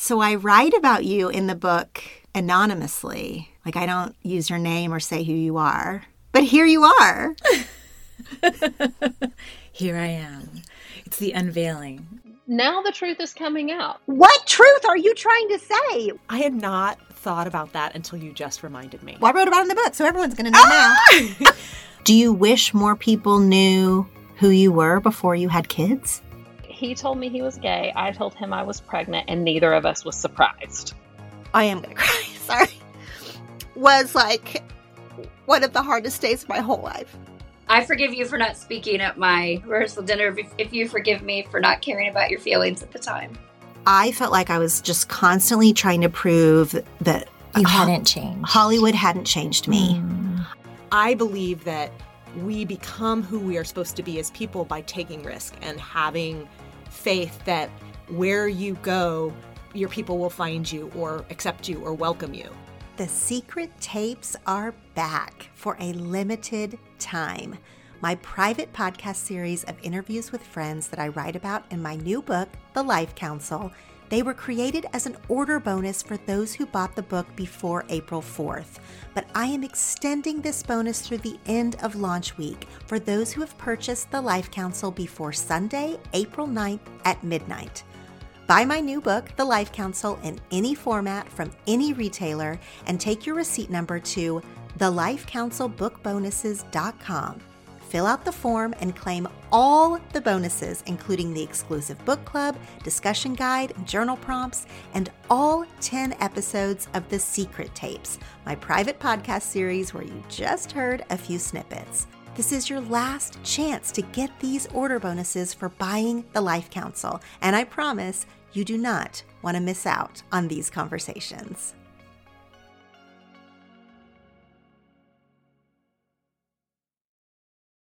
So I write about you in the book anonymously. Like I don't use your name or say who you are. But here you are. here I am. It's the unveiling. Now the truth is coming out. What truth are you trying to say? I had not thought about that until you just reminded me. Well, I wrote about it in the book, so everyone's going to know ah! now. Do you wish more people knew who you were before you had kids? He told me he was gay. I told him I was pregnant, and neither of us was surprised. I am going to cry. Sorry. Was like one of the hardest days of my whole life. I forgive you for not speaking at my rehearsal dinner if, if you forgive me for not caring about your feelings at the time. I felt like I was just constantly trying to prove that you hadn't changed. Hollywood hadn't changed me. Mm. I believe that we become who we are supposed to be as people by taking risk and having faith that where you go, your people will find you or accept you or welcome you. The secret tapes are back for a limited time. My private podcast series of interviews with friends that I write about in my new book, The Life Council, they were created as an order bonus for those who bought the book before April 4th. But I am extending this bonus through the end of launch week for those who have purchased The Life Council before Sunday, April 9th at midnight. Buy my new book, The Life Council, in any format from any retailer and take your receipt number to thelifecouncilbookbonuses.com. Fill out the form and claim all the bonuses, including the exclusive book club, discussion guide, journal prompts, and all 10 episodes of The Secret Tapes, my private podcast series where you just heard a few snippets. This is your last chance to get these order bonuses for buying the Life Council, and I promise you do not want to miss out on these conversations.